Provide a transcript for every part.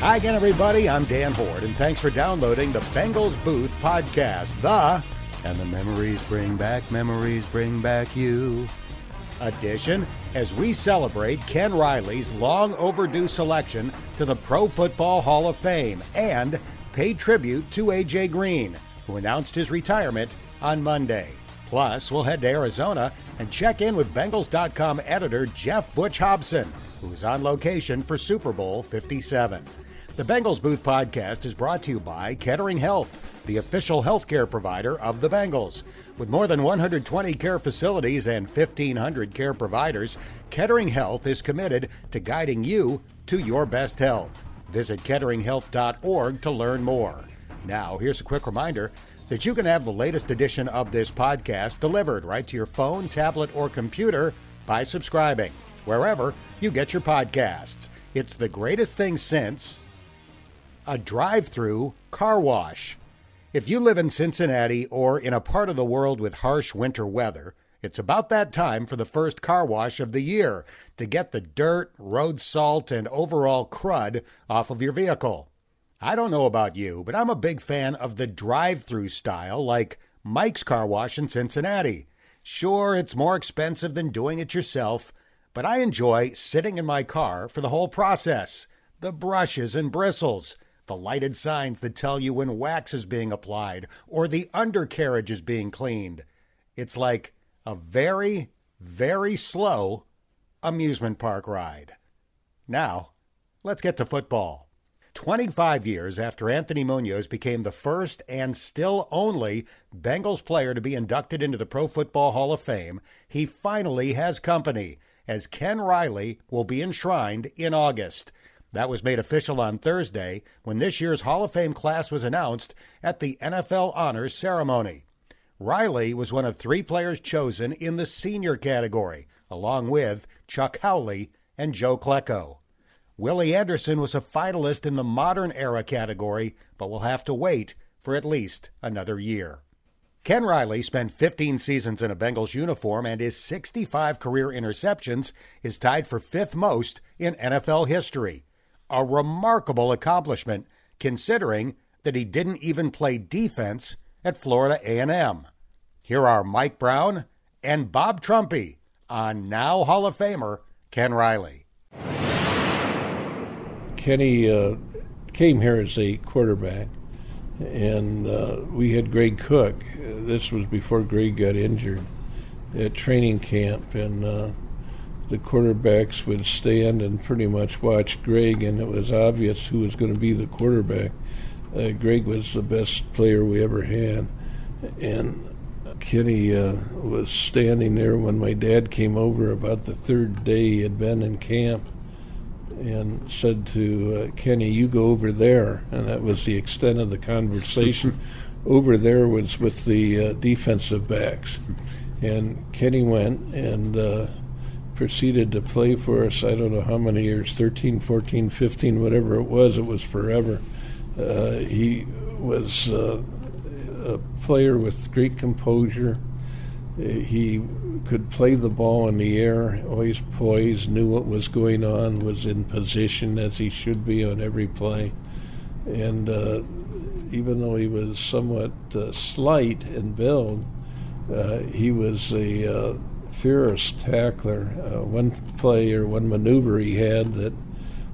Hi again, everybody. I'm Dan Hoard, and thanks for downloading the Bengals Booth podcast. The and the memories bring back memories bring back you edition as we celebrate Ken Riley's long overdue selection to the Pro Football Hall of Fame and pay tribute to AJ Green, who announced his retirement on Monday. Plus, we'll head to Arizona and check in with Bengals.com editor Jeff Butch Hobson, who's on location for Super Bowl 57. The Bengals Booth podcast is brought to you by Kettering Health, the official healthcare provider of the Bengals. With more than 120 care facilities and 1,500 care providers, Kettering Health is committed to guiding you to your best health. Visit ketteringhealth.org to learn more. Now, here's a quick reminder that you can have the latest edition of this podcast delivered right to your phone, tablet, or computer by subscribing wherever you get your podcasts. It's the greatest thing since a drive through car wash. If you live in Cincinnati or in a part of the world with harsh winter weather, it's about that time for the first car wash of the year to get the dirt, road salt, and overall crud off of your vehicle. I don't know about you, but I'm a big fan of the drive through style like Mike's Car Wash in Cincinnati. Sure, it's more expensive than doing it yourself, but I enjoy sitting in my car for the whole process the brushes and bristles the lighted signs that tell you when wax is being applied or the undercarriage is being cleaned. It's like a very, very slow amusement park ride. Now, let's get to football. 25 years after Anthony Munoz became the first and still only Bengals player to be inducted into the Pro Football Hall of Fame, he finally has company, as Ken Riley will be enshrined in August. That was made official on Thursday when this year's Hall of Fame class was announced at the NFL Honors Ceremony. Riley was one of three players chosen in the senior category, along with Chuck Howley and Joe Klecko. Willie Anderson was a finalist in the modern era category, but will have to wait for at least another year. Ken Riley spent 15 seasons in a Bengals uniform, and his 65 career interceptions is tied for fifth most in NFL history a remarkable accomplishment considering that he didn't even play defense at Florida A&M. Here are Mike Brown and Bob Trumpy on now Hall of Famer Ken Riley. Kenny uh, came here as a quarterback, and uh, we had Greg Cook. This was before Greg got injured at training camp, and uh, the quarterbacks would stand and pretty much watch Greg, and it was obvious who was going to be the quarterback. Uh, Greg was the best player we ever had, and Kenny uh, was standing there when my dad came over about the third day he had been in camp and said to uh, Kenny, You go over there. And that was the extent of the conversation. over there was with the uh, defensive backs. And Kenny went, and uh, proceeded to play for us, I don't know how many years 13, 14, 15, whatever it was, it was forever. Uh, he was uh, a player with great composure. He could play the ball in the air, always poised, knew what was going on, was in position as he should be on every play. And uh, even though he was somewhat uh, slight in build, uh, he was a uh, fierce tackler. Uh, one play or one maneuver he had that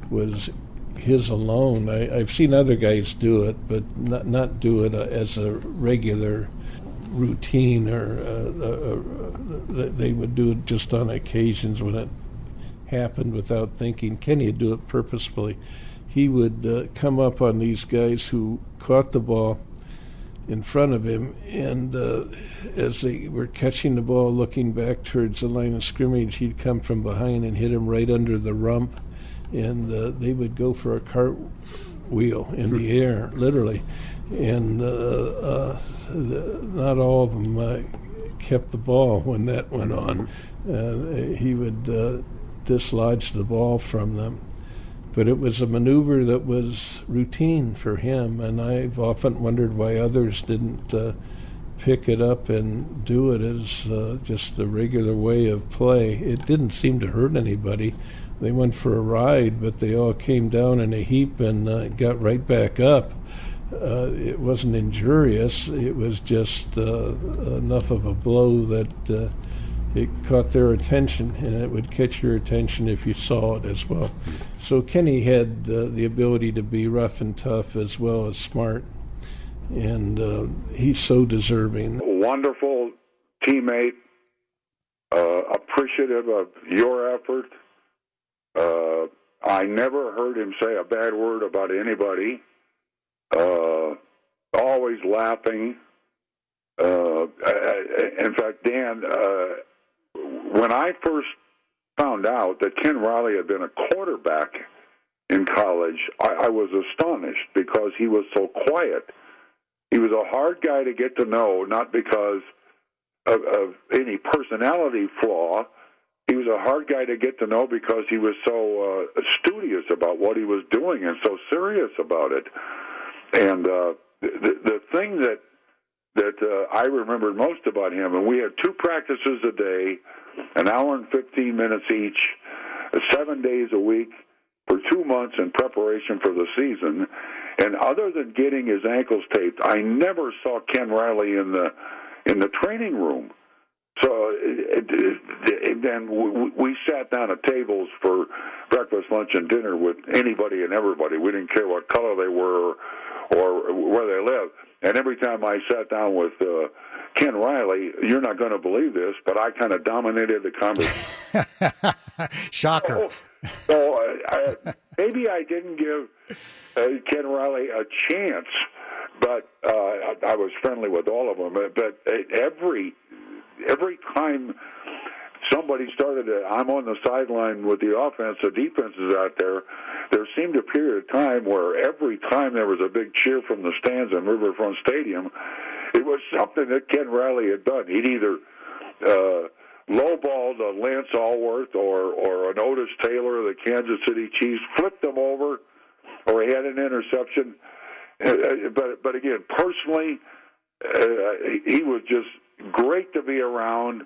was his alone. I, have seen other guys do it, but not not do it uh, as a regular routine, or uh, uh, uh they would do it just on occasions when it happened without thinking. Kenny would do it purposefully. He would uh, come up on these guys who caught the ball in front of him, and uh, as they were catching the ball, looking back towards the line of scrimmage, he'd come from behind and hit him right under the rump, and uh, they would go for a cartwheel in the air, literally, and uh, uh the, not all of them uh, kept the ball when that went on. Uh, he would dislodge the ball from them but it was a maneuver that was routine for him, and I've often wondered why others didn't uh, pick it up and do it as uh, just a regular way of play. It didn't seem to hurt anybody. They went for a ride, but they all came down in a heap and uh, got right back up. Uh, it wasn't injurious. It was just uh, enough of a blow that uh, it caught their attention, and it would catch your attention if you saw it as well. So Kenny had the ability to be rough and tough as well as smart and uh, he's so deserving. Wonderful teammate, uh, appreciative of your effort. Uh, I never heard him say a bad word about anybody. Uh, always laughing. Uh, in fact, Dan, uh, when I first found out that Ken Riley had been a quarterback in college, I, I was astonished because he was so quiet he was a hard guy to get to know, not because of, of any personality flaw. He was a hard guy to get to know because he was so uh, studious about what he was doing and so serious about it. And uh, the, the thing that that uh, I remembered most about him, and we had two practices a day, an hour and 15 minutes each, seven days a week for two months in preparation for the season. And other than getting his ankles taped, I never saw Ken Riley in the in the training room. So then we, we sat down at tables for breakfast, lunch, and dinner with anybody and everybody. We didn't care what color they were or, where they live. And every time I sat down with uh, Ken Riley, you're not going to believe this, but I kind of dominated the conversation. Shocker. So, so I, maybe I didn't give uh, Ken Riley a chance, but uh, I, I was friendly with all of them. But every every time somebody started to, I'm on the sideline with the offense, the defense is out there. There seemed a period of time where every time there was a big cheer from the stands in Riverfront Stadium, it was something that Ken Riley had done. He'd either uh, lowballed a Lance Alworth or or an Otis Taylor of the Kansas City Chiefs, flipped them over or he had an interception. Uh, uh, but but again, personally, uh, he was just great to be around.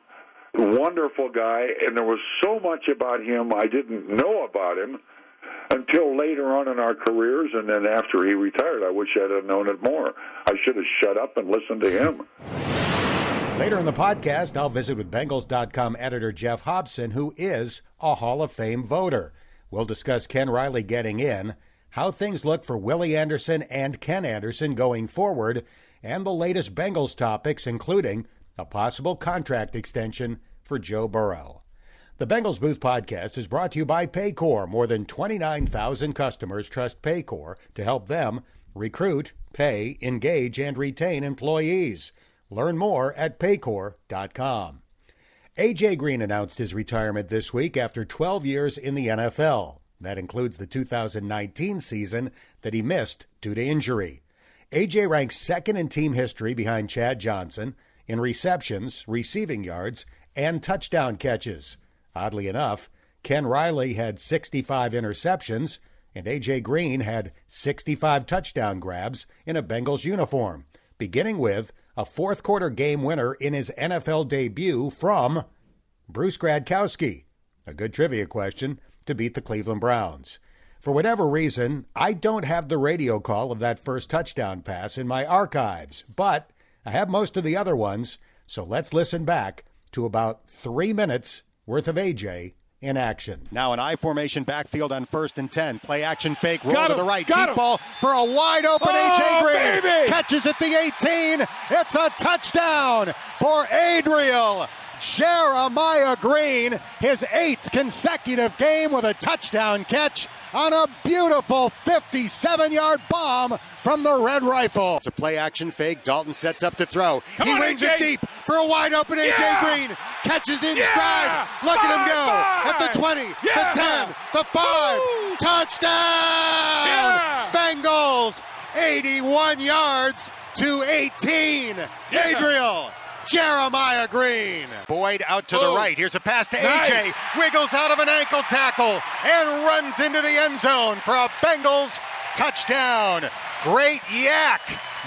Wonderful guy, and there was so much about him I didn't know about him until later on in our careers, and then after he retired, I wish I'd have known it more. I should have shut up and listened to him. Later in the podcast, I'll visit with Bengals.com editor Jeff Hobson, who is a Hall of Fame voter. We'll discuss Ken Riley getting in how things look for Willie Anderson and Ken Anderson going forward, and the latest Bengals topics, including a possible contract extension for Joe Burrow. The Bengals Booth podcast is brought to you by Paycor. More than 29,000 customers trust Paycor to help them recruit, pay, engage, and retain employees. Learn more at paycor.com. AJ Green announced his retirement this week after 12 years in the NFL. That includes the 2019 season that he missed due to injury. AJ ranks second in team history behind Chad Johnson in receptions, receiving yards, and touchdown catches. Oddly enough, Ken Riley had 65 interceptions, and AJ Green had 65 touchdown grabs in a Bengals uniform, beginning with a fourth quarter game winner in his NFL debut from Bruce Gradkowski. A good trivia question to beat the Cleveland Browns. For whatever reason, I don't have the radio call of that first touchdown pass in my archives, but I have most of the other ones, so let's listen back to about three minutes worth of AJ in action. Now an I formation backfield on first and 10. Play action fake, roll to the right. Deep him. ball for a wide open oh, AJ Green. Baby. Catches at the 18. It's a touchdown for Adriel Jeremiah Green, his eighth consecutive game with a touchdown catch on a beautiful 57 yard bomb from the Red Rifle. It's a play action fake. Dalton sets up to throw. Come he on, wings AJ. it deep for a wide open AJ yeah. Green. Catches in yeah. stride. Look five, at him go. Five. At the 20, yeah. the 10, the 5. Woo. Touchdown! Bengals 81 yards to 18. Adriel Jeremiah Green. Boyd out to the oh. right. Here's a pass to nice. AJ. Wiggles out of an ankle tackle and runs into the end zone for a Bengals touchdown. Great YAC.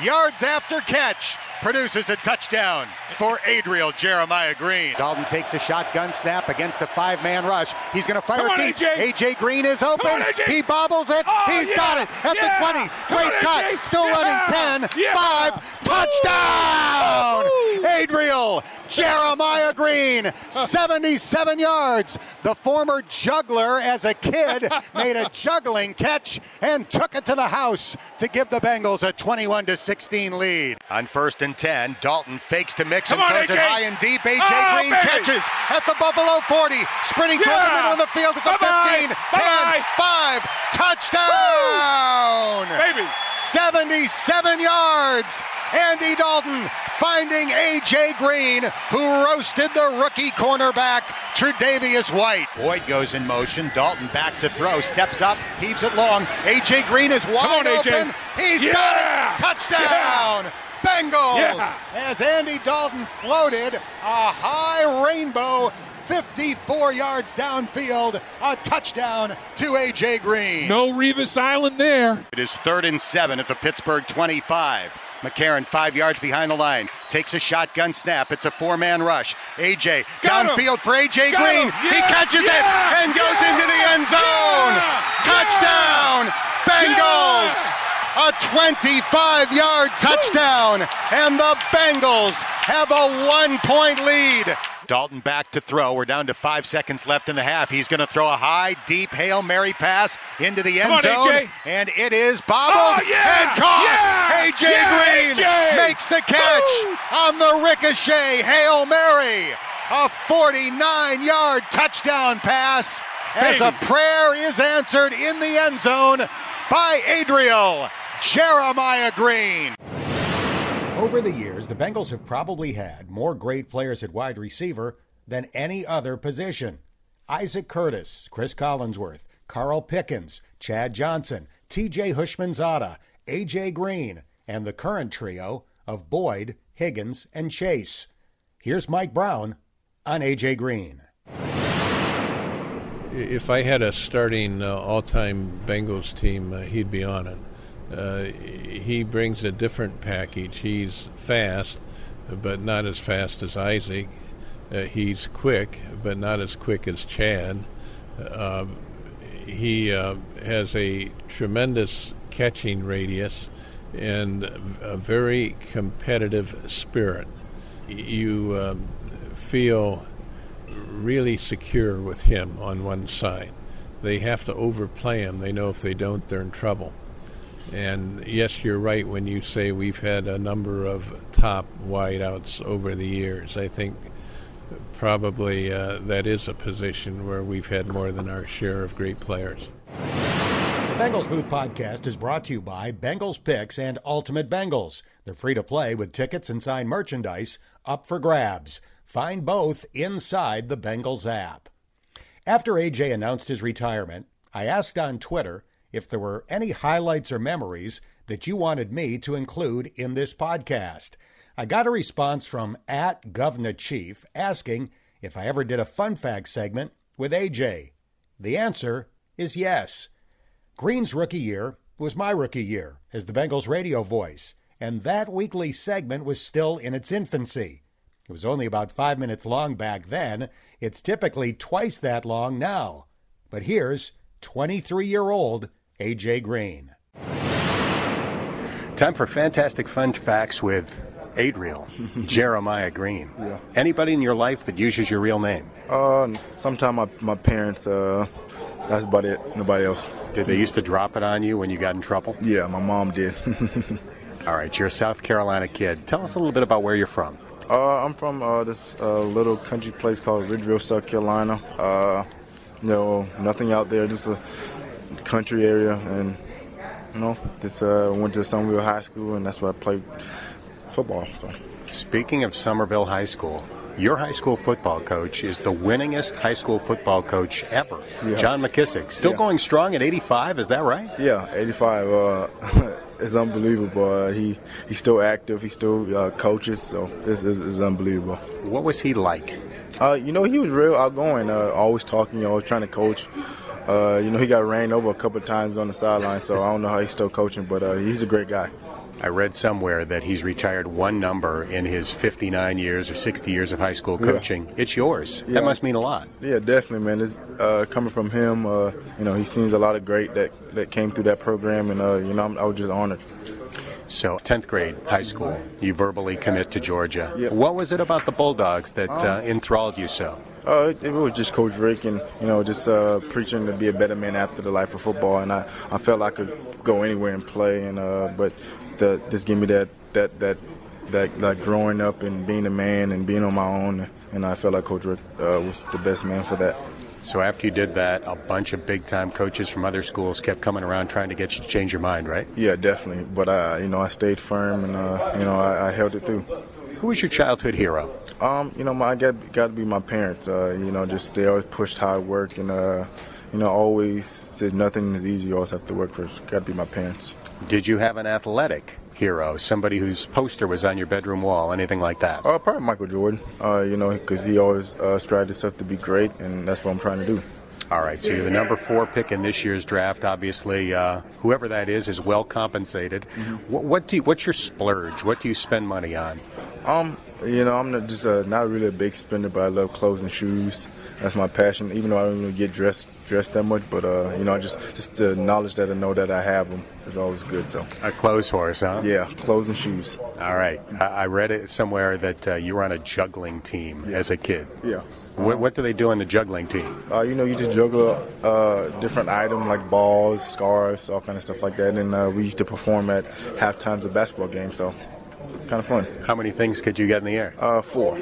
Yards after catch produces a touchdown for Adriel Jeremiah Green. Dalton takes a shotgun snap against the five-man rush. He's going to fire on, deep. AJ. AJ Green is open. On, He bobbles it. Oh, He's yeah. got it at Yeah. the 20. Great on, cut. AJ. Still Yeah. running 10, Yeah. 5. Touchdown! Adriel Jeremiah Green, 77 yards. The former juggler as a kid made a juggling catch and took it to the house to give the Bengals a 21 to 16 lead. On first and 10, Dalton fakes to Mixon, on, throws it high and deep. AJ Oh, Green baby. catches at the Buffalo 40, sprinting toward the middle of the field at the Bye-bye. 15, 10, Bye-bye. 5, touchdown! Baby. 77 yards. Andy Dalton finding A.J. Green, who roasted the rookie cornerback, Tre'Davious White. Boyd goes in motion. Dalton back to throw. Steps up, heaves it long. A.J. Green is wide on, AJ. open. He's Yeah. got it. Touchdown. Bengals. Yeah. As Andy Dalton floated a high rainbow 54 yards downfield, a touchdown to A.J. Green. No Revis Island there. It is third and seven at the Pittsburgh 25. McCarron, five yards behind the line, takes a shotgun snap. It's a four man rush. AJ Got him. downfield for AJ Got Green. him. He catches Yeah. it and goes Yeah. into the end zone. Yeah. Touchdown, Bengals. A 25 yard touchdown, and the Bengals have a one point lead. Dalton back to throw. We're down to five seconds left in the half. He's going to throw a high, deep Hail Mary pass into the end on, zone. AJ. And it is bobbled Oh, yeah. and caught. Yeah. AJ Yeah, Green AJ. makes the catch Woo. on the ricochet Hail Mary. A 49 yard touchdown pass as a prayer is answered in the end zone by Adriel Jeremiah Green. Over the years, the Bengals have probably had more great players at wide receiver than any other position. Isaac Curtis, Chris Collinsworth, Carl Pickens, Chad Johnson, TJ Houshmandzadeh, AJ Green, and the current trio of Boyd, Higgins, and Chase. Here's Mike Brown on AJ Green. If I had a starting uh, all-time Bengals team, uh, he'd be on it. Uh, he brings a different package. He's fast, but not as fast as Isaac. Uh, he's quick, but not as quick as Chad. Uh, he uh, has a tremendous catching radius and a very competitive spirit. You um, feel really secure with him on one side. They have to overplay him. They know if they don't, they're in trouble. And yes, you're right when you say we've had a number of top wideouts over the years. I think probably uh, that is a position where we've had more than our share of great players. The Bengals Booth Podcast is brought to you by Bengals Picks and Ultimate Bengals. They're free to play with tickets and signed merchandise up for grabs. Find both inside the Bengals app. After AJ announced his retirement, I asked on Twitter if there were any highlights or memories that you wanted me to include in this podcast. I got a response from at Govna Chief asking if I ever did a fun fact segment with AJ. The answer is yes. Green's rookie year was my rookie year as the Bengals radio voice, and that weekly segment was still in its infancy. It was only about five minutes long back then. It's typically twice that long now. But here's 23 year old AJ Green. Time for fantastic fun facts with Adriel Jeremiah Green. Yeah. Anybody in your life that uses your real name? Uh, sometimes my, my parents, uh, that's about it. Nobody else. Did they used to drop it on you when you got in trouble? Yeah, my mom did. All right, you're a South Carolina kid. Tell us a little bit about where you're from. uh, I'm from uh, this uh, little country place called Ridgeville, South Carolina. Uh, you know, nothing out there, just a country area, and you know, just uh, went to Summerville High School, and that's where I played football. So. Speaking of Summerville High School, your high school football coach is the winningest high school football coach ever, Yeah. John McKissick. Still Yeah. going strong at 85, is that right? Yeah, 85. Uh, it's unbelievable. Uh, he he's still active. He still uh, coaches, so it's, it's, it's unbelievable. What was he like? Uh, you know, he was real outgoing. Uh, always talking. You know, trying to coach. Uh, you know, he got ran over a couple of times on the sideline, so I don't know how he's still coaching, but uh, he's a great guy. I read somewhere that he's retired one number in his 59 years or 60 years of high school coaching. Yeah. It's yours. Yeah. That must mean a lot. Yeah, definitely, man. It's uh, coming from him. Uh, you know, he seems a lot of great that that came through that program, and uh, you know, I'm, I was just honored. So, 10th grade, high school, you verbally commit to Georgia. Yep. What was it about the Bulldogs that um, uh, enthralled you so? Uh, it, was just Coach Richt and, you know, just uh, preaching to be a better man after the life of football. And I, I felt I could go anywhere and play. And uh, But the, just give me that, that, that, that like growing up and being a man and being on my own. And I felt like Coach Richt uh, was the best man for that. So after you did that, a bunch of big time coaches from other schools kept coming around trying to get you to change your mind, right? Yeah, definitely. But I, you know, I stayed firm and uh, you know I, I, held it through. Who was your childhood hero? Um, you know, my, I got got to be my parents. Uh, you know, just they always pushed hard work and uh, you know always said nothing is easy. You always have to work for. Got to be my parents. Did you have an athletic hero, somebody whose poster was on your bedroom wall, anything like that? Uh, probably Michael Jordan, uh, you know, because he always uh, strived himself to be great, and that's what I'm trying to do. All right, so you're the number four pick in this year's draft. Obviously, uh, whoever that is is well compensated. Mm-hmm. What, what, do you, what's your splurge? What do you spend money on? Um, you know, I'm not just uh, not really a big spender, but I love clothes and shoes. That's my passion. Even though I don't even get dressed dressed that much, but uh, you know, I just just the knowledge that I know that I have them is always good. So a clothes horse, huh? Yeah, clothes and shoes. All right. I, I read it somewhere that uh, you were on a juggling team yeah. as a kid. Yeah. What, what, do they do on the juggling team? Uh, you know, you just juggle uh, different items like balls, scarves, all kind of stuff like that. And uh, we used to perform at half times of basketball games, so kind of fun. How many things could you get in the air? Uh, four,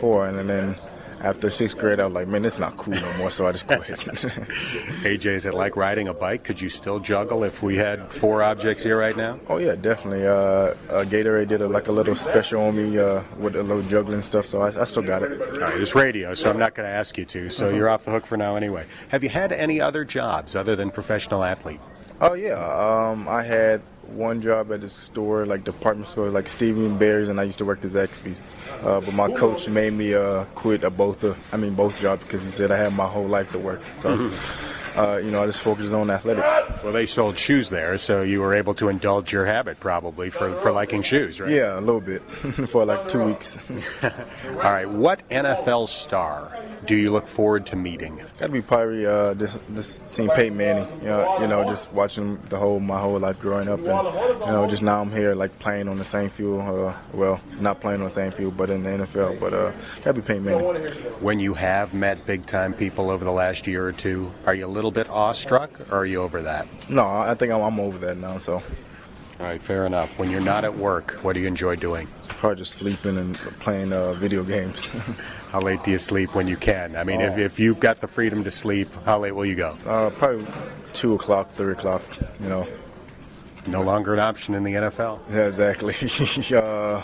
four, and then after sixth grade, I was like, man, it's not cool no more, so I just quit. AJ, is it like riding a bike? Could you still juggle if we had four objects here right now? Oh yeah, definitely. Uh, uh, Gatorade did a, like a little special on me uh, with a little juggling stuff, so I, I, still got it. All right, it's radio, so I'm not going to ask you to. So uh-huh. you're off the hook for now anyway. Have you had any other jobs other than professional athlete? Oh yeah, um, I had one job at a store, like department store, like Stevie & Bears, and I used to work at Zaxby's. Uh, but my coach made me uh, quit at both. Of, I mean, both jobs because he said I had my whole life to work. So. Mm-hmm. Uh, you know, I just focused on athletics. Well, they sold shoes there, so you were able to indulge your habit probably for, for liking shoes, right? Yeah, a little bit for like two weeks. All right, what NFL star do you look forward to meeting? Got to be probably uh, this, this seeing Peyton Manning. You know, you know, just watching the whole my whole life growing up, and you know, just now I'm here like playing on the same field. Uh, well, not playing on the same field, but in the NFL. But uh, got to be Peyton Manning. When you have met big time people over the last year or two, are you a little bit awestruck, or are you over that? No, I think I'm, I'm over that now. So. All right, fair enough. When you're not at work, what do you enjoy doing? Probably just sleeping and playing uh, video games. how late do you sleep when you can? I mean, oh. if, if you've got the freedom to sleep, how late will you go? Uh, probably 2 o'clock, 3 o'clock, you know. No longer an option in the NFL? Yeah, exactly. uh,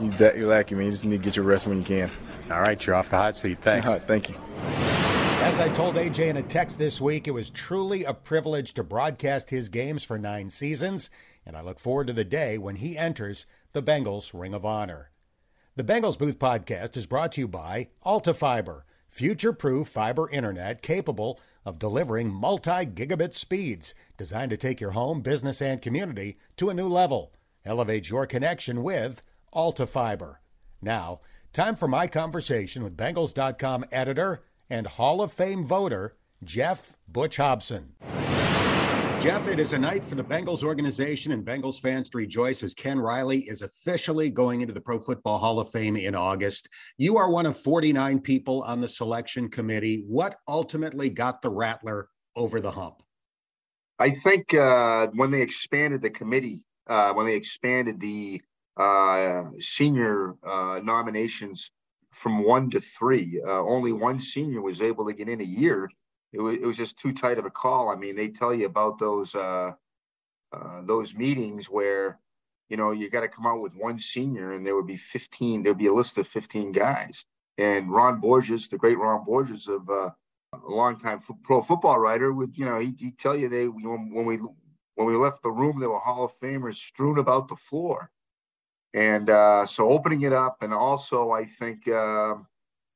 you're, that, you're lacking, man. You just need to get your rest when you can. All right, you're off the hot seat. Thanks. thank you. As I told AJ in a text this week, it was truly a privilege to broadcast his games for nine seasons, and I look forward to the day when he enters the Bengals Ring of Honor. The Bengals Booth podcast is brought to you by Alta Fiber, future proof fiber internet capable of delivering multi gigabit speeds, designed to take your home, business, and community to a new level. Elevate your connection with Alta Fiber. Now, time for my conversation with Bengals.com editor and Hall of Fame voter, Jeff Butch Hobson. Jeff, it is a night for the Bengals organization and Bengals fans to rejoice as Ken Riley is officially going into the Pro Football Hall of Fame in August. You are one of 49 people on the selection committee. What ultimately got the Rattler over the hump? I think uh, when they expanded the committee, uh, when they expanded the uh, senior uh, nominations from one to three. Uh, only one senior was able to get in a year. It was, it was just too tight of a call. I mean, they tell you about those uh, uh, those meetings where you know you got to come out with one senior, and there would be fifteen. There'd be a list of fifteen guys. And Ron Borges, the great Ron Borges of uh, a longtime f- pro football writer, would you know he would tell you they when we when we left the room, there were Hall of Famers strewn about the floor. And uh, so opening it up, and also I think uh,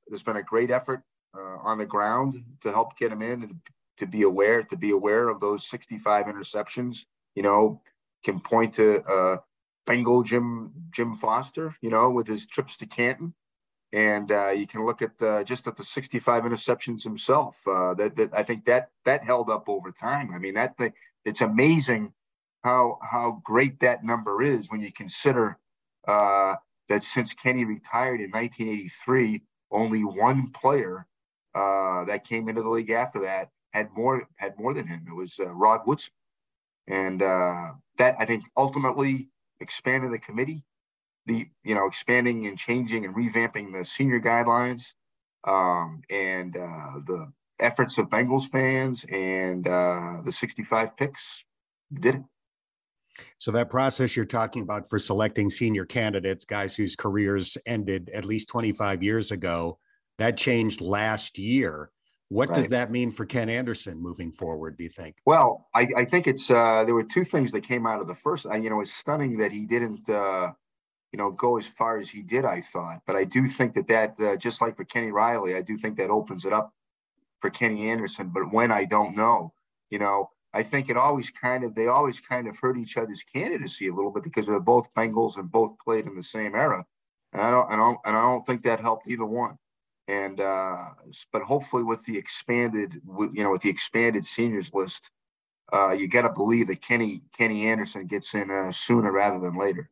there's been a great effort uh, on the ground to help get him in and to be aware to be aware of those 65 interceptions. You know, can point to uh, Bengal Jim Jim Foster, you know, with his trips to Canton, and uh, you can look at just at the 65 interceptions himself. Uh, that, that I think that that held up over time. I mean, that thing, it's amazing how how great that number is when you consider uh, that since Kenny retired in 1983, only one player uh, that came into the league after that had more had more than him. It was uh, Rod Woodson, and uh, that I think ultimately expanded the committee, the you know expanding and changing and revamping the senior guidelines, um, and uh, the efforts of Bengals fans and the 65 picks did it. So that process you're talking about for selecting senior candidates, guys whose careers ended at least 25 years ago, that changed last year. What right. does that mean for Ken Anderson moving forward? Do you think? Well, I, I think it's uh, there were two things that came out of the first. Uh, you know, it's stunning that he didn't, uh, you know, go as far as he did. I thought, but I do think that that uh, just like for Kenny Riley, I do think that opens it up for Kenny Anderson. But when I don't know, you know, I think it always kind of they always kind of hurt each other's candidacy a little bit because they're both Bengals and both played in the same era, and I don't and I don't, and I don't think that helped either one. And uh, but hopefully with the expanded you know with the expanded seniors list, uh, you got to believe that Kenny Kenny Anderson gets in uh, sooner rather than later.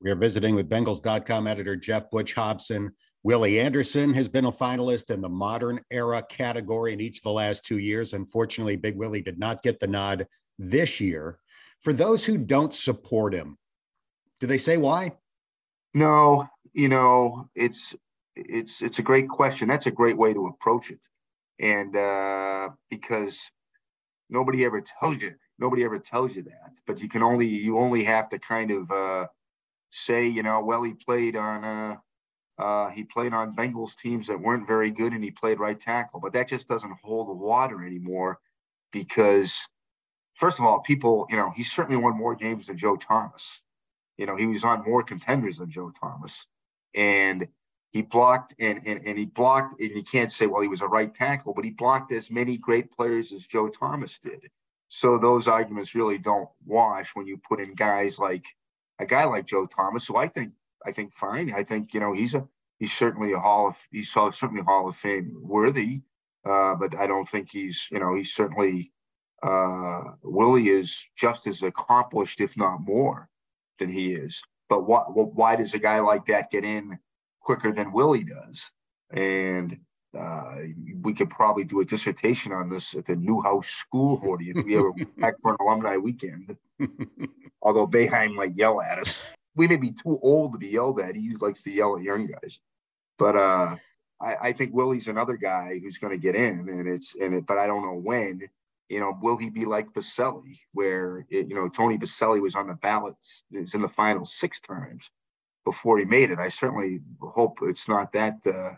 We are visiting with Bengals.com editor Jeff Butch Hobson. Willie Anderson has been a finalist in the modern era category in each of the last two years. Unfortunately, Big Willie did not get the nod this year. For those who don't support him, do they say why? No, you know, it's it's it's a great question. That's a great way to approach it, and uh, because nobody ever tells you nobody ever tells you that, but you can only you only have to kind of uh, say, you know, well, he played on. Uh, uh, he played on Bengals teams that weren't very good, and he played right tackle. But that just doesn't hold water anymore because, first of all, people, you know, he certainly won more games than Joe Thomas. You know, he was on more contenders than Joe Thomas, and he blocked and and, and he blocked. And you can't say, well, he was a right tackle, but he blocked as many great players as Joe Thomas did. So those arguments really don't wash when you put in guys like a guy like Joe Thomas, who I think I think fine. I think you know he's a he's certainly a Hall of he's certainly Hall of Fame worthy, uh, but I don't think he's you know he's certainly uh, Willie is just as accomplished, if not more, than he is. But why why does a guy like that get in quicker than Willie does? And uh, we could probably do a dissertation on this at the Newhouse School audience if we ever back for an alumni weekend. Although Boeheim might yell at us we may be too old to be yelled at. He likes to yell at young guys, but uh, I, I think Willie's another guy who's going to get in, and it's and it, but I don't know when. You know, will he be like Boselli, where it, you know Tony Boselli was on the ballots, was in the final six times before he made it. I certainly hope it's not that. Uh,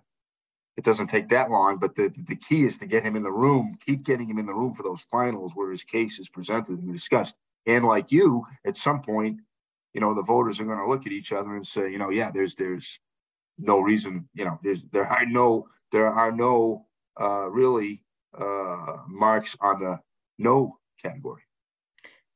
it doesn't take that long, but the the key is to get him in the room, keep getting him in the room for those finals where his case is presented and discussed. And like you, at some point, you know, the voters are going to look at each other and say, you know, yeah, there's there's no reason, you know, there's there are no there are no uh, really uh, marks on the no category.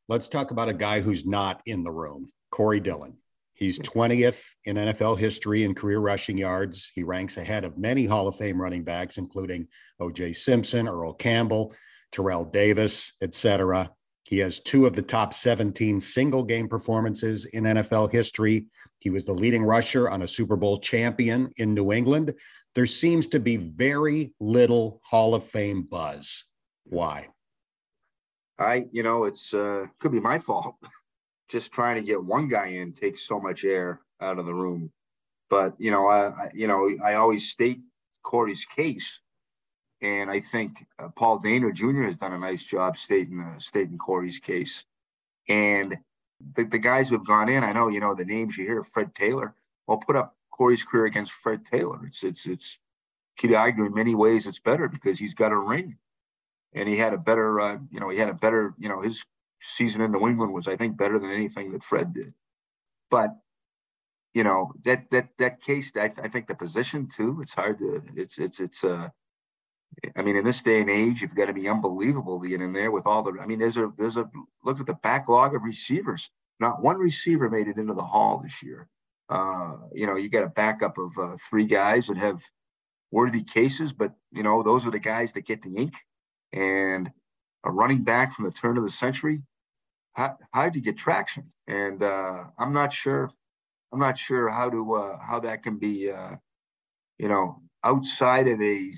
Let's talk about a guy who's not in the room, Corey Dillon. He's 20th in NFL history in career rushing yards. He ranks ahead of many Hall of Fame running backs, including O.J. Simpson, Earl Campbell, Terrell Davis, etc. He has two of the top 17 single game performances in NFL history. He was the leading rusher on a Super Bowl champion in New England. There seems to be very little Hall of Fame buzz. Why? I, you know, it's uh, could be my fault. Just trying to get one guy in takes so much air out of the room. But you know, I, I you know, I always state Corey's case and I think uh, Paul Dehner Jr. has done a nice job stating uh, stating Corey's case. And the, the guys who have gone in, I know you know the names you hear. Fred Taylor. Well, put up Corey's career against Fred Taylor. It's it's it's. Could argue in many ways it's better because he's got a ring, and he had a better uh, you know he had a better you know his season in New England was I think better than anything that Fred did. But you know that that that case I, I think the position too. It's hard to it's it's it's uh I mean, in this day and age, you've got to be unbelievable to get in there with all the. I mean, there's a there's a look at the backlog of receivers. Not one receiver made it into the hall this year. Uh, you know, you got a backup of uh, three guys that have worthy cases, but you know, those are the guys that get the ink. And a running back from the turn of the century, how how do you get traction? And uh, I'm not sure. I'm not sure how to uh, how that can be. Uh, you know, outside of a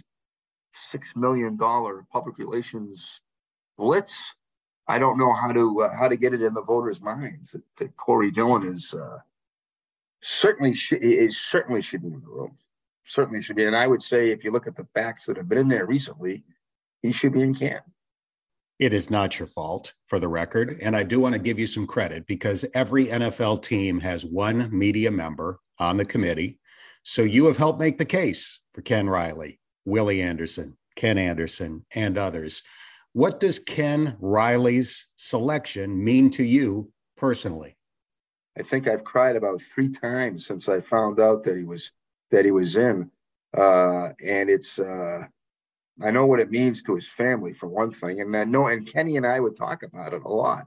six million dollar public relations blitz. I don't know how to uh, how to get it in the voters' minds that, that Corey Dillon is uh, certainly sh- is certainly should be in the room. Certainly should be, and I would say if you look at the facts that have been in there recently, he should be in camp. It is not your fault, for the record, and I do want to give you some credit because every NFL team has one media member on the committee. So you have helped make the case for Ken Riley Willie Anderson, Ken Anderson, and others. What does Ken Riley's selection mean to you personally? I think I've cried about three times since I found out that he was that he was in, uh, and it's uh, I know what it means to his family for one thing, and I know and Kenny and I would talk about it a lot,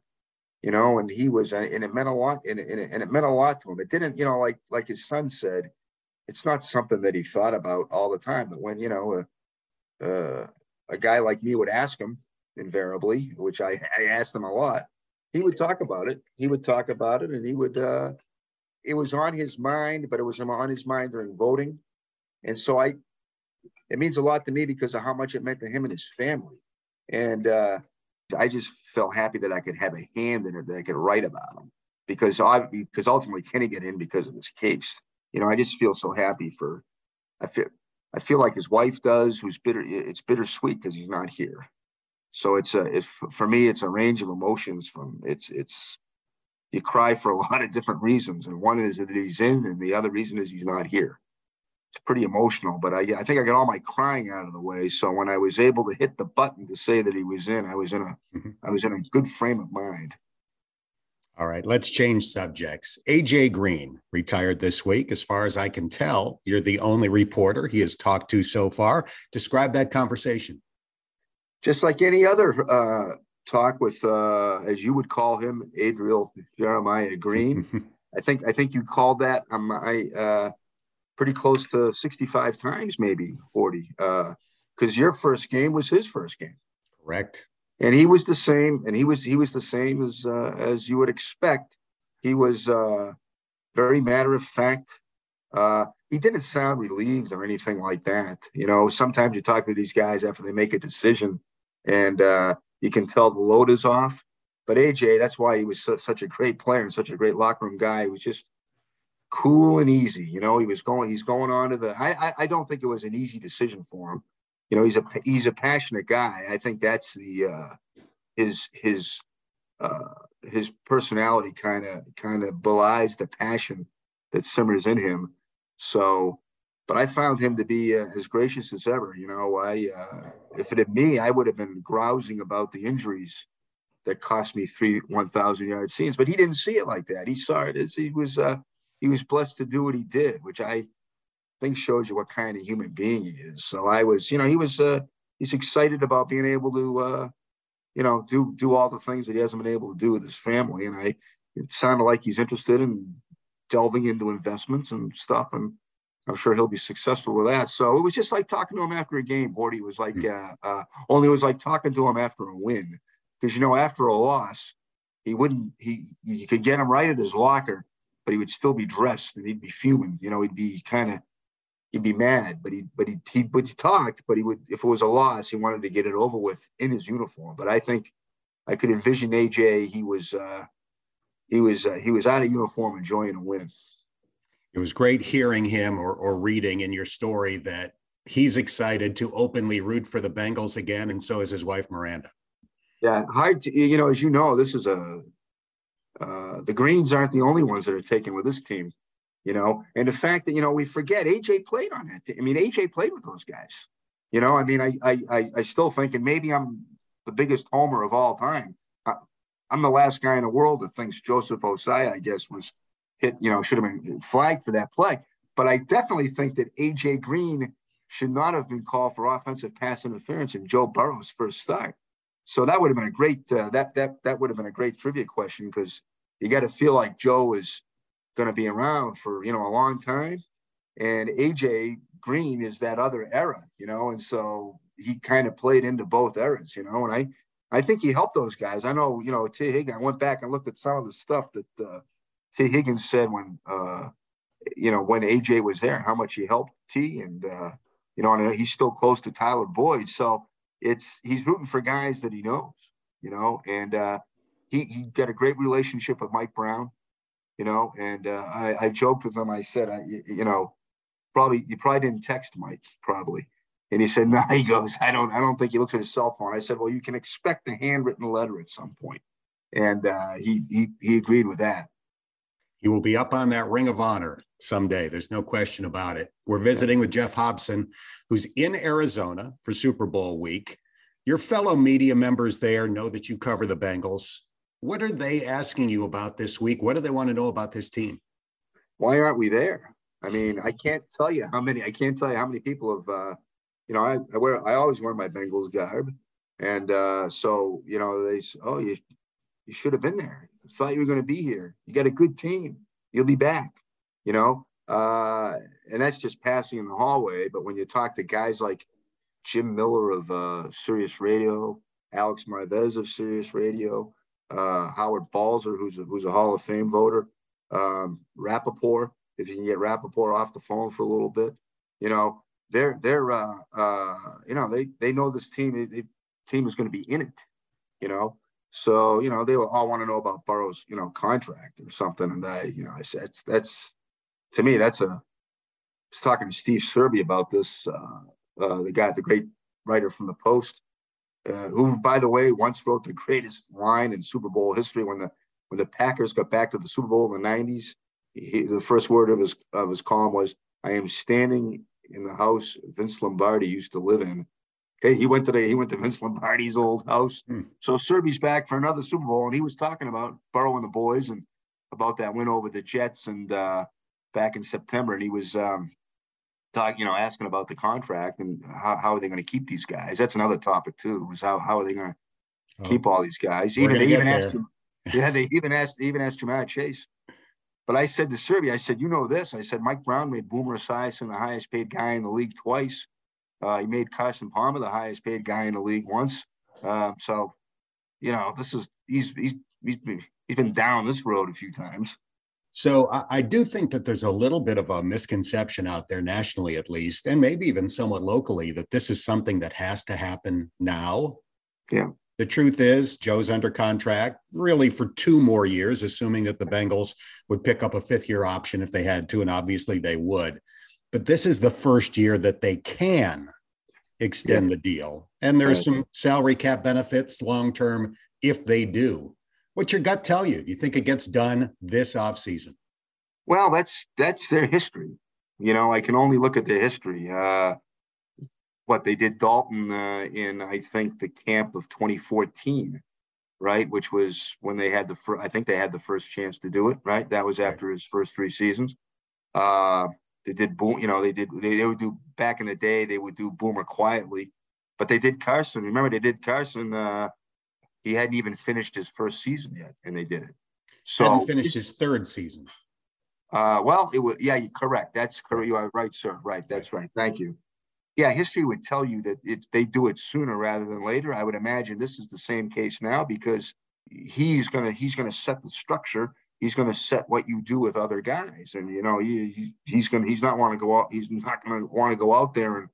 you know, and he was and it meant a lot, and, and, and it meant a lot to him. It didn't, you know, like like his son said, it's not something that he thought about all the time. But when you know a, uh, a guy like me would ask him invariably, which I, I asked him a lot, he would talk about it. He would talk about it, and he would. Uh, it was on his mind, but it was on his mind during voting, and so I. It means a lot to me because of how much it meant to him and his family, and uh, I just felt happy that I could have a hand in it, that I could write about him, because I because ultimately Kenny get in because of his case you know, I just feel so happy for. I feel I feel like his wife does, who's bitter. It's bittersweet because he's not here. So it's a it's for me, it's a range of emotions. From it's it's you cry for a lot of different reasons, and one is that he's in, and the other reason is he's not here. It's pretty emotional, but I I think I got all my crying out of the way. So when I was able to hit the button to say that he was in, I was in a mm-hmm. Was in a good frame of mind. All right, let's change subjects. AJ Green retired this week. As far as I can tell, you're the only reporter he has talked to so far. Describe that conversation. Just like any other uh, talk with, uh, as you would call him, Adriel Jeremiah Green. I think I think you called that um, I uh, pretty close to 65 times, maybe 40, because uh, your first game was his first game. Correct and he was the same and he was he was the same as uh, as you would expect. He was uh, very matter of fact. Uh, he didn't sound relieved or anything like that. You know sometimes you talk to these guys after they make a decision and uh, you can tell the load is off. But aj that's why he was su- such a great player and such a great locker room guy. He was just cool and easy you know? He was going he's going on to the I, I i don't think it was an easy decision for him you know he's a he's a passionate guy. I think that's the uh, his his uh, his personality kind of kind of belies the passion that simmers in him. So, but I found him to be uh, as gracious as ever. You know, I uh, if it had me, I would have been grousing about the injuries that cost me three 1,000 yard scenes. But he didn't see it like that. He saw it as he was uh, he was blessed to do what he did, which I think shows you what kind of human being he is. So I was, you know, he was uh he's excited about being able to uh you know do do all the things that he hasn't been able to do with his family. And I it sounded like he's interested in delving into investments and stuff and I'm sure he'll be successful with that. So it was just like talking to him after a game. Horty was like, hmm. uh, uh, only it was like talking to him after a win, because you know after a loss, he wouldn't. He you could get him right at his locker, but he would still be dressed and he'd be fuming. You know, he'd be kind of he'd be mad, but he but he he but he talked, but he would if it was a loss, he wanted to get it over with in his uniform. But I think I could envision AJ. He was uh, he was uh, he was out of uniform enjoying a win. It was great hearing him or or reading in your story that he's excited to openly root for the Bengals again, and so is his wife Miranda. Yeah, hard to you know, as you know, this is a uh, the Greens aren't the only ones that are taken with this team you know, and the fact that you know we forget AJ played on that. I mean, AJ played with those guys. You know, I mean, I I I still think, and maybe I'm the biggest homer of all time. I, am the last guy in the world that thinks Joseph Ossai, I guess, was hit. You know, should have been flagged for that play. But I definitely think that AJ Green should not have been called for offensive pass interference in Joe Burrow's first start. So that would have been a great uh, that that that would have been a great trivia question because you got to feel like Joe is going to be around for you know a long time, and AJ Green is that other era, you know, and so he kind of played into both eras, you know, and I I think he helped those guys. I know, you know, Tee Higgins. I went back and looked at some of the stuff that uh, Tee Higgins said when uh, you know when AJ was there, how much he helped T, and uh, you know, and he's still close to Tyler Boyd, so it's he's rooting for guys that he knows, you know, and uh, he he got a great relationship with Mike Brown, you know, and uh, I, I joked with him. I said, I, you know, probably you probably didn't text Mike, probably. And he said, "No." Nah, he goes, "I don't. I don't think he looks at his cell phone." I said, "Well, you can expect a handwritten letter at some point," and uh, he he he agreed with that. He will be up on that Ring of Honor someday. There's no question about it. We're visiting with Geoff Hobson, who's in Arizona for Super Bowl week. Your fellow media members there know that you cover the Bengals. What are they asking you about this week? What do they want to know about this team? Why aren't we there? I mean, I can't tell you how many. I can't tell you how many people have. Uh, you know, I, I wear. I always wear my Bengals garb, and uh, so you know, they. Oh, you you should have been there. Thought you were going to be here. You got a good team. You'll be back. You know, uh, and that's just passing in the hallway. But when you talk to guys like Jim Miller of uh, Sirius Radio, Alex Marvez of Sirius Radio, uh, Howard Balzer, who's a, who's a Hall of Fame voter, um, Rapoport, if you can get Rapoport off the phone for a little bit, you know, they're they're uh, uh, you know they they know this team they, team is going to be in it, you know. So you know they all want to know about Burrow's you know contract or something, and I you know I said that's, that's to me that's a. I was talking to Steve Serby about this, uh, uh, the guy, the great writer from the Post, uh, who by the way once wrote the greatest line in Super Bowl history when the when the Packers got back to the Super Bowl in the '90s. He, the first word of his of his column was, "I am standing in the house Vince Lombardi used to live in, Okay, he went to the, he went to Vince Lombardi's old house. Hmm. So Serby's back for another Super Bowl, and he was talking about Burrow and the boys and about that win over the Jets and uh, back in September, and he was um, talking, you know, asking about the contract and how, how are they going to keep these guys. That's another topic too. Was how how are they going to oh. keep all these guys? Even they even asked. Yeah, they even asked even asked Ja'Marr Chase. But I said to Serby, I said, you know this. I said Mike Brown made Boomer Esiason the highest paid guy in the league twice. Uh, he made Carson Palmer the highest paid guy in the league once. Uh, so, you know, this is he's he's he's been, he's been down this road a few times. So I, I, do think that there's a little bit of a misconception out there, nationally at least, and maybe even somewhat locally, that this is something that has to happen now. Yeah. The truth is, Joe's under contract really for two more years, assuming that the Bengals would pick up a fifth year option if they had to, and obviously they would. But this is the first year that they can extend yeah. the deal. And there's some salary cap benefits long term if they do. What's your gut tell you? Do you think it gets done this offseason? Well, that's that's their history. You know, I can only look at their history. Uh, what they did Dalton uh, in, I think, the camp of 2014, right? Which was when they had the first, I think they had the first chance to do it, right? That was after his first three seasons. Uh, they did boom, you know, they did they, they would do back in the day, they would do Boomer quietly, but they did Carson. Remember, they did Carson. Uh, he hadn't even finished his first season yet, and they did it. So hadn't finished his third season. Uh, well, it was yeah, you're correct. That's correct. You are right, sir. Right, that's right. Thank you. Yeah, history would tell you that it, they do it sooner rather than later. I would imagine this is the same case now because he's gonna he's gonna set the structure he's going to set what you do with other guys. And you know, he, he's to he's not want to go out. He's not to want to go out there and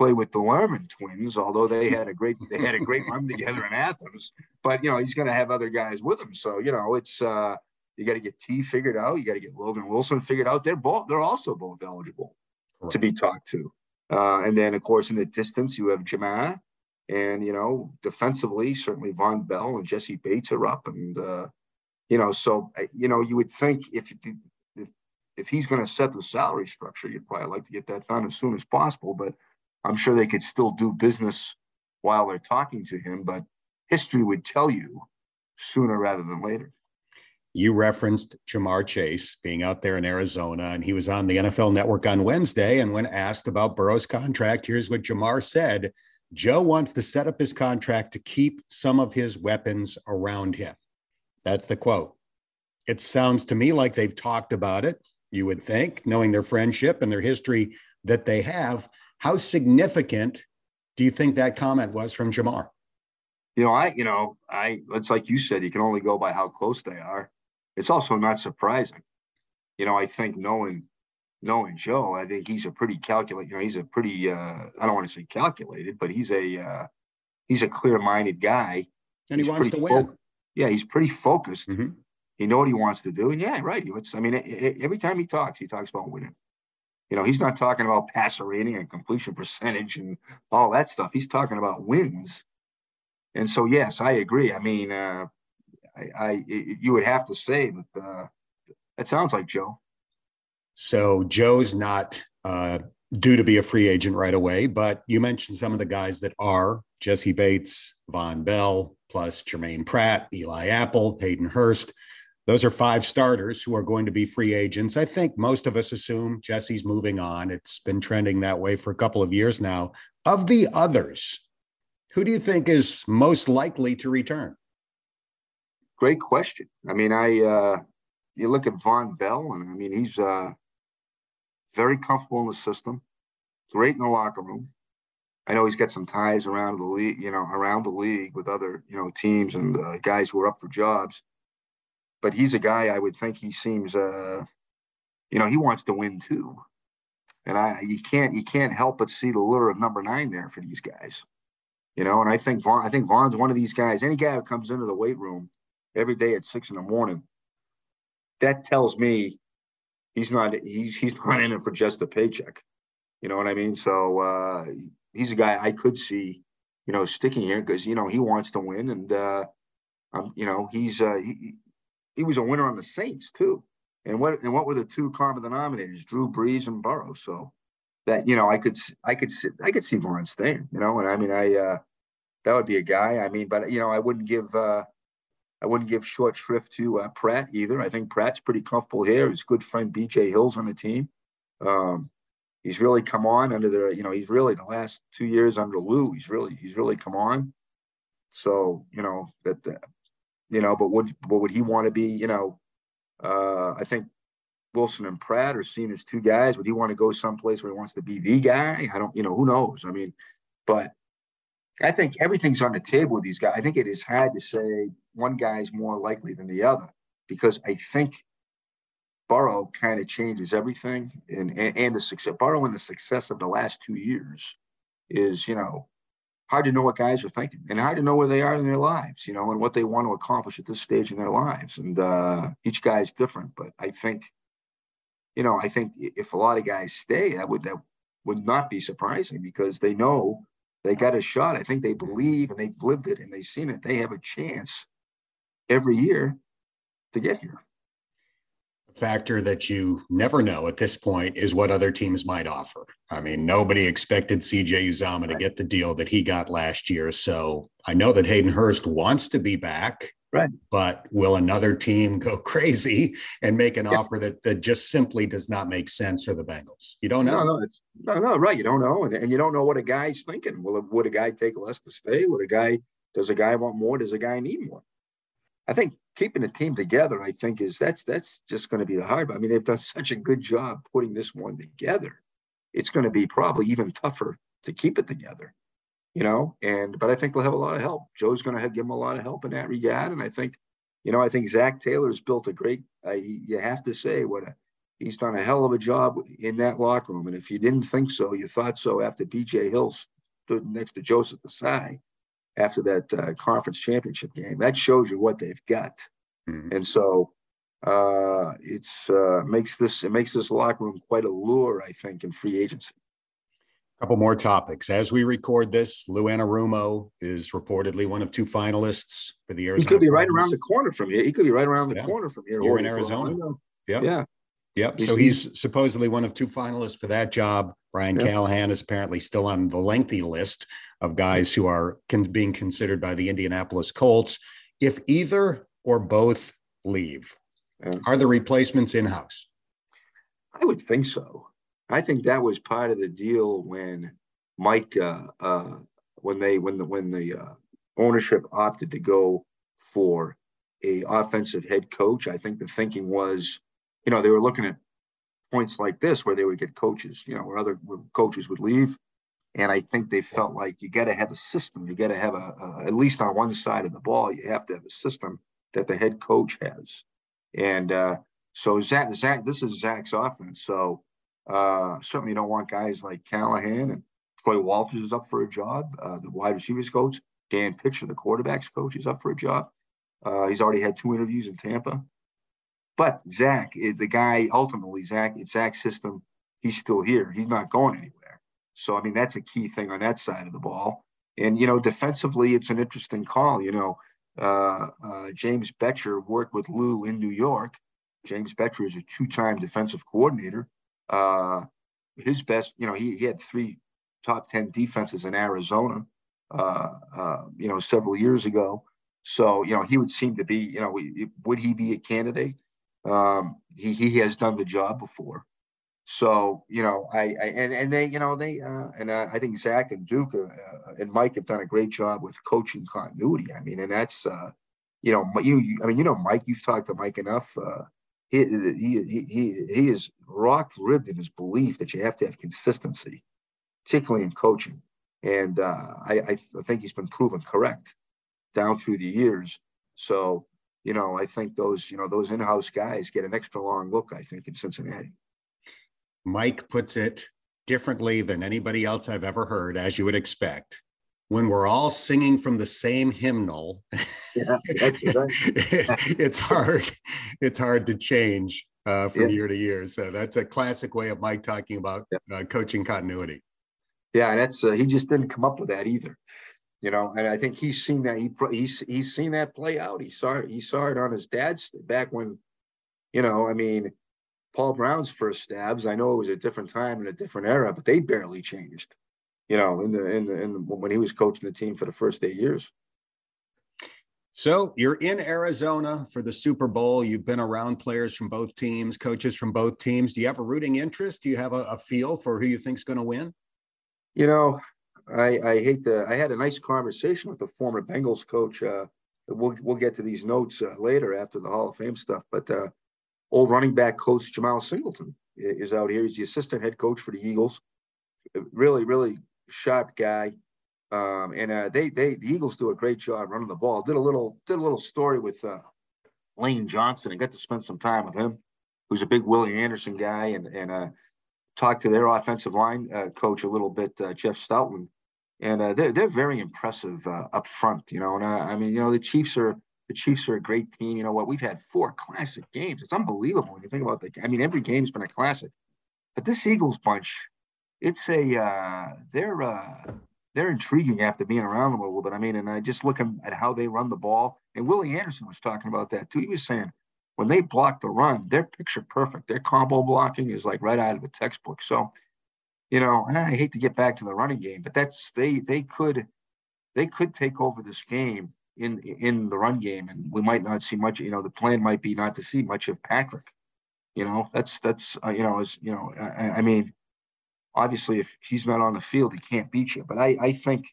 play with the Lerman twins, although they had a great they had a great run together in Athens. But you know, he's going to have other guys with him. So you know, it's uh, you got to get T figured out. You got to get Logan Wilson figured out. They're both they're also both eligible right. to be talked to. Uh, and then of course in the distance you have Ja'Marr. And you know, defensively, certainly Vonn Bell and Jessie Bates are up, and uh, you know, so uh, you know, you would think if if if he's going to set the salary structure, you'd probably like to get that done as soon as possible. But I'm sure they could still do business while they're talking to him. But history would tell you sooner rather than later. you referenced Ja'Marr Chase being out there in Arizona, and he was on the NFL Network on Wednesday. And when asked about Burrow's contract, here's what Ja'Marr said Joe wants to set up his contract to keep some of his weapons around him. That's the quote. It sounds to me like they've talked about it, you would think, knowing their friendship and their history that they have. How significant do you think that comment was from Ja'Marr? You know, I, you know, I, it's like you said, you can only go by how close they are. It's also not surprising. You know, I think knowing knowing Joe, I think he's a pretty calculated. You know, he's a pretty. Uh, I don't want to say calculated, but he's a uh, he's a clear-minded guy. And he he's wants to win. Yeah, he's pretty focused. Mm-hmm. He know what he wants to do, and yeah, right. It's. I mean, it, it, every time he talks, he talks about winning. You know, he's not talking about passer rating and completion percentage and all that stuff. He's talking about wins. And so, yes, I agree. I mean, uh, I, I you would have to say that uh, that sounds like Joe. So Joe's not uh, due to be a free agent right away, but you mentioned some of the guys that are Jessie Bates, Vonn Bell, plus Jermaine Pratt, Eli Apple, Hayden Hurst. Those are five starters who are going to be free agents. I think most of us assume Jessie's moving on. It's been trending that way for a couple of years now. Of the others, who do you think is most likely to return? Great question. I mean, I uh, you look at Vonn Bell, and I mean he's uh, very comfortable in the system, great in the locker room. I know he's got some ties around the league, you know, around the league with other you know teams and uh, guys who are up for jobs. But he's a guy I would think he seems, uh, you know, he wants to win too. And I, you can't, you can't help but see the lure of number nine there for these guys. You know, and I think Vonn, I think Vonn's one of these guys. Any guy who comes into the weight room every day at six in the morning, that tells me he's not he's he's not in it for just a paycheck. You know what I mean? So uh, he's a guy I could see, you know, sticking here because you know he wants to win, and uh, um, you know he's uh, he was a winner on the Saints too. And what and what were the two common denominators? Drew Brees and Burrow. So that you know I could I could I could see Vonn staying. You know, and I mean I uh, that would be a guy. I mean, but you know I wouldn't give. Uh, I wouldn't give short shrift to uh, Pratt either. I think Pratt's pretty comfortable here. His good friend BJ Hill's on the team. Um, he's really come on under the, you know, he's really the last two years under Lou. He's really, he's really come on. So you know that, you know, but would, what would he want to be? You know, uh, I think Wilson and Pratt are seen as two guys. Would he want to go someplace where he wants to be the guy? I don't, you know, who knows? I mean, but I think everything's on the table with these guys. I think it is hard to say one guy's more likely than the other because I think Burrow kind of changes everything, and, and and the success Burrow and the success of the last two years is you know hard to know what guys are thinking and hard to know where they are in their lives, you know, and what they want to accomplish at this stage in their lives. And uh, each guy's different, but I think, you know, I think if a lot of guys stay, that would that would not be surprising because they know they got a shot. I think they believe and they've lived it and they've seen it. They have a chance every year to get here. Factor that you never know at this point is what other teams might offer. I mean, nobody expected CJ Uzomah to get the deal that he got last year. So I know that Hayden Hurst wants to be back. Right. But will another team go crazy and make an yeah. offer that, that just simply does not make sense for the Bengals? You don't know. No, no, it's no, no, right. You don't know. And, and you don't know what a guy's thinking. Will would a guy take less to stay? Would a guy does a guy want more? Does a guy need more? I think keeping the team together, I think, is that's that's just going to be the hard. I mean, they've done such a good job putting this one together. It's going to be probably even tougher to keep it together you know, and but I think they'll have a lot of help. Joe's going to give them a lot of help in that regard, and I think, you know, I think Zac Taylor's built a great. Uh, you have to say what a, he's done a hell of a job in that locker room. And if you didn't think so, you thought so after B.J. Hill stood next to Joseph Ossai after that uh, conference championship game. That shows you what they've got, mm-hmm. and so uh, it's uh, makes this it makes this locker room quite a lure, I think, in free agency couple more topics. As we record this, Lou Anarumo is reportedly one of two finalists for the Arizona. He could be right around the corner from here. He could be right around the yeah. corner from here. You're in Arizona. Yeah. Yeah. Yep. So he's supposedly one of two finalists for that job. Brian yeah. Callahan is apparently still on the lengthy list of guys who are con- being considered by the Indianapolis Colts. If either or both leave, And Are the replacements in house? I would think so. I think that was part of the deal when Mike, uh, uh, when they when the when the uh, ownership opted to go for a offensive head coach. I think the thinking was, you know, they were looking at points like this where they would get coaches, you know, where other where coaches would leave. And I think they felt like you got to have a system. You got to have a, a, at least on one side of the ball, you have to have a system that the head coach has. And uh, so Zac, Zac, this is Zac's offense. So uh, certainly you don't want guys like Callahan and Troy Walters is up for a job. Uh, the wide receivers coach, Dan Pitcher, the quarterbacks coach, is up for a job. Uh, he's already had two interviews in Tampa. But Zac, eh, the guy, ultimately, Zac, it's Zac's system. He's still here. He's not going anywhere. So, I mean, that's a key thing on that side of the ball. And, you know, defensively, it's an interesting call. You know, uh, uh, James Bettcher worked with Lou in New York. James Bettcher is a two time defensive coordinator. Uh, his best, you know, he, he had three top 10 defenses in Arizona, uh, uh, you know, several years ago. So, you know, he would seem to be, you know, would he be a candidate? Um, he, he has done the job before. So, you know, I, I and, and they, you know, they, uh, and uh, I think Zac and Duke uh, and Mike have done a great job with coaching continuity. I mean, and that's, uh, you know, you, you, I mean, you know, Mike, you've talked to Mike enough. Uh, he, he, he, he is rock ribbed in his belief that you have to have consistency, particularly in coaching. And uh, I, I think he's been proven correct down through the years. So, you know, I think those, you know, those in-house guys get an extra long look, I think, in Cincinnati. Mike puts it differently than anybody else I've ever heard, as you would expect. When we're all singing from the same hymnal, yeah, it's hard. It's hard to change uh, from yeah. year to year. So that's a classic way of Mike talking about yeah. uh, coaching continuity. Yeah, that's uh, he just didn't come up with that either you know, and I think he's seen that he he's he's seen that play out. He saw it, he saw it on his dad's back when, you know, I mean, Paul Brown's first stabs. I know it was a different time and a different era, but they barely changed. You know, in the in the, in the, when he was coaching the team for the first eight years. So you're in Arizona for the Super Bowl. You've been around players from both teams, coaches from both teams. Do you have a rooting interest? Do you have a, a feel for who you think's going to win? You know, I, I hate to. I had a nice conversation with the former Bengals coach. Uh, we'll we'll get to these notes uh, later after the Hall of Fame stuff. But uh, old running back coach Jemal Singleton is out here. He's the assistant head coach for the Eagles. Really, really sharp guy. Um, and uh, they they the Eagles do a great job running the ball. Did a little did a little story with uh, Lane Johnson and got to spend some time with him. Who's a big Willie Anderson guy and and uh, talked to their offensive line uh, coach a little bit, uh, Jeff Stoutland, and uh, they're they're very impressive up front. You know, and I mean, you know, the Chiefs are the Chiefs are a great team. You know what? We've had four classic games. It's unbelievable when you think about the. I mean, every game's been a classic, but this Eagles bunch, it's a uh, they're uh, they're intriguing after being around them a little bit. I mean, and I just looking at how they run the ball, and Willie Anderson was talking about that too. He was saying when they block the run, they're picture perfect. Their combo blocking is like right out of the textbook. So you know, I hate to get back to the running game, but that's they they could they could take over this game in in the run game, and we might not see much. You know, the plan might be not to see much of Patrick. You know, that's that's uh, you know, as you know, I, I, mean, obviously, if he's not on the field, he can't beat you. But I I think,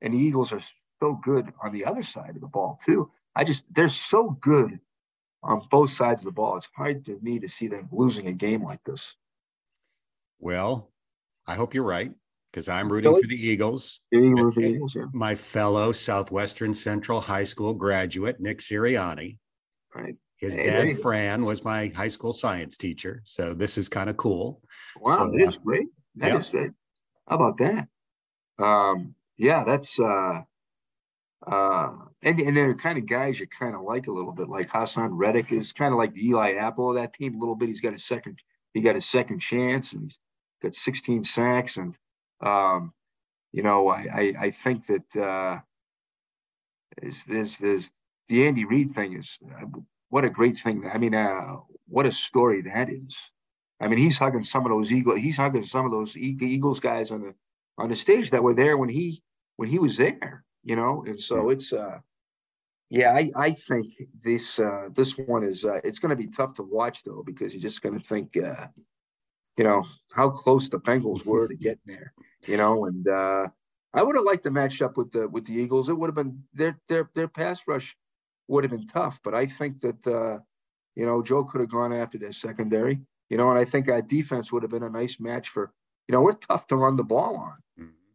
and the Eagles are so good on the other side of the ball too. I just they're so good on both sides of the ball. It's hard to me to see them losing a game like this. Well, I hope you're right because I'm rooting for the Eagles. The Eagles yeah. My fellow Southwestern Central High School graduate, Nick Sirianni. Right. His hey, dad, Fran, was my high school science teacher. So this is kind of cool. Wow, so, that is great. That yeah. is it. How about that? Um, yeah, that's uh uh and, and they're kind of guys you kind of like a little bit, like Haason Reddick is kind of like the Eli Apple of that team a little bit. He's got a second, he got a second chance and he's got 16 sacks, and um, you know, I, I, I think that uh, is the Andy Reid thing is uh, what a great thing. I mean, uh, what a story that is. I mean, he's hugging some of those Eagles. He's hugging some of those Eagles guys on the on the stage that were there when he when he was there. You know, and so it's uh, Yeah, I, I think this uh, this one is uh, it's going to be tough to watch though because you're just going to think, uh, you know, how close the Bengals were to getting there, you know, and uh, I would have liked to match up with the with the Eagles. It would have been their their their pass rush would have been tough, but I think that uh, you know Joe could have gone after their secondary, you know, and I think our defense would have been a nice match for you know we're tough to run the ball on.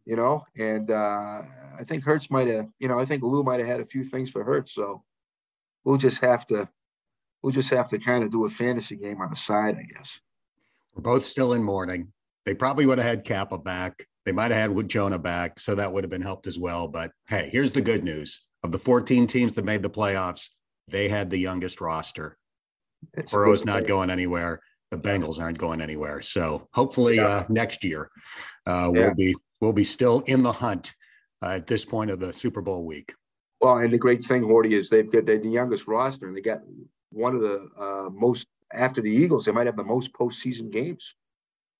You know, and uh, I think Hurts might have, you know, I think Lou might have had a few things for Hurts. So we'll just have to, we'll just have to kind of do a fantasy game on the side, I guess. We're both still in mourning. They probably would have had Cappa back. They might have had Jonah back, so that would have been helped as well. But hey, here's the good news: of the 14 teams that made the playoffs, they had the youngest roster. It's Burrow's not going anywhere. The Bengals aren't going anywhere. So hopefully yeah. uh, next year uh, yeah. we'll be we'll be still in the hunt uh, at this point of the Super Bowl week. Well, and the great thing, Horty, is they've got the youngest roster, and they got one of the uh, most after the Eagles. They might have the most postseason games,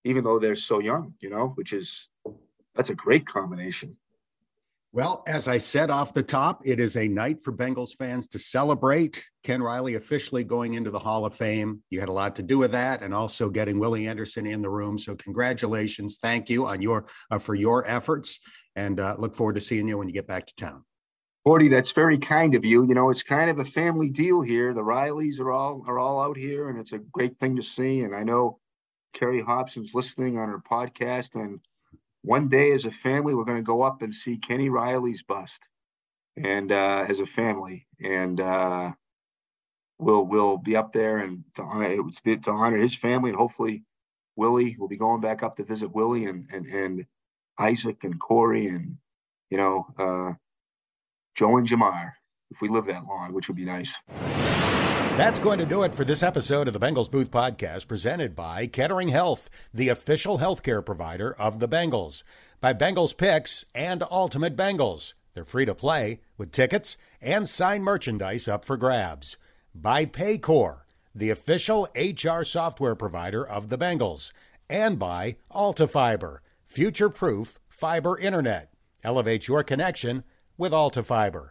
even though they're so young. You know, which is that's a great combination. Well, as I said off the top, it is a night for Bengals fans to celebrate. Ken Riley officially going into the Hall of Fame. You had a lot to do with that, and also getting Willie Anderson in the room. So, congratulations, thank you on your uh, for your efforts and uh, look forward to seeing you when you get back to town. Gordy, that's very kind of you. You know, it's kind of a family deal here. The Rileys are all are all out here, and it's a great thing to see. And I know Carrie Hobson's listening on her podcast. And one day, as a family, we're going to go up and see Kenny Riley's bust, and uh, as a family, and uh, we'll we'll be up there and to honor, to honor his family, and hopefully Willie will be going back up to visit Willie and and and Isaac and Corey and you know uh, Joe and Ja'Marr if we live that long, which would be nice. That's going to do it for this episode of the Bengals Booth Podcast, presented by Kettering Health, the official healthcare provider of the Bengals, by Bengals Picks and Ultimate Bengals. They're free to play with tickets and signed merchandise up for grabs. By Paycor, the official HR software provider of the Bengals, and by AltaFiber future proof fiber internet. Elevate your connection with AltaFiber.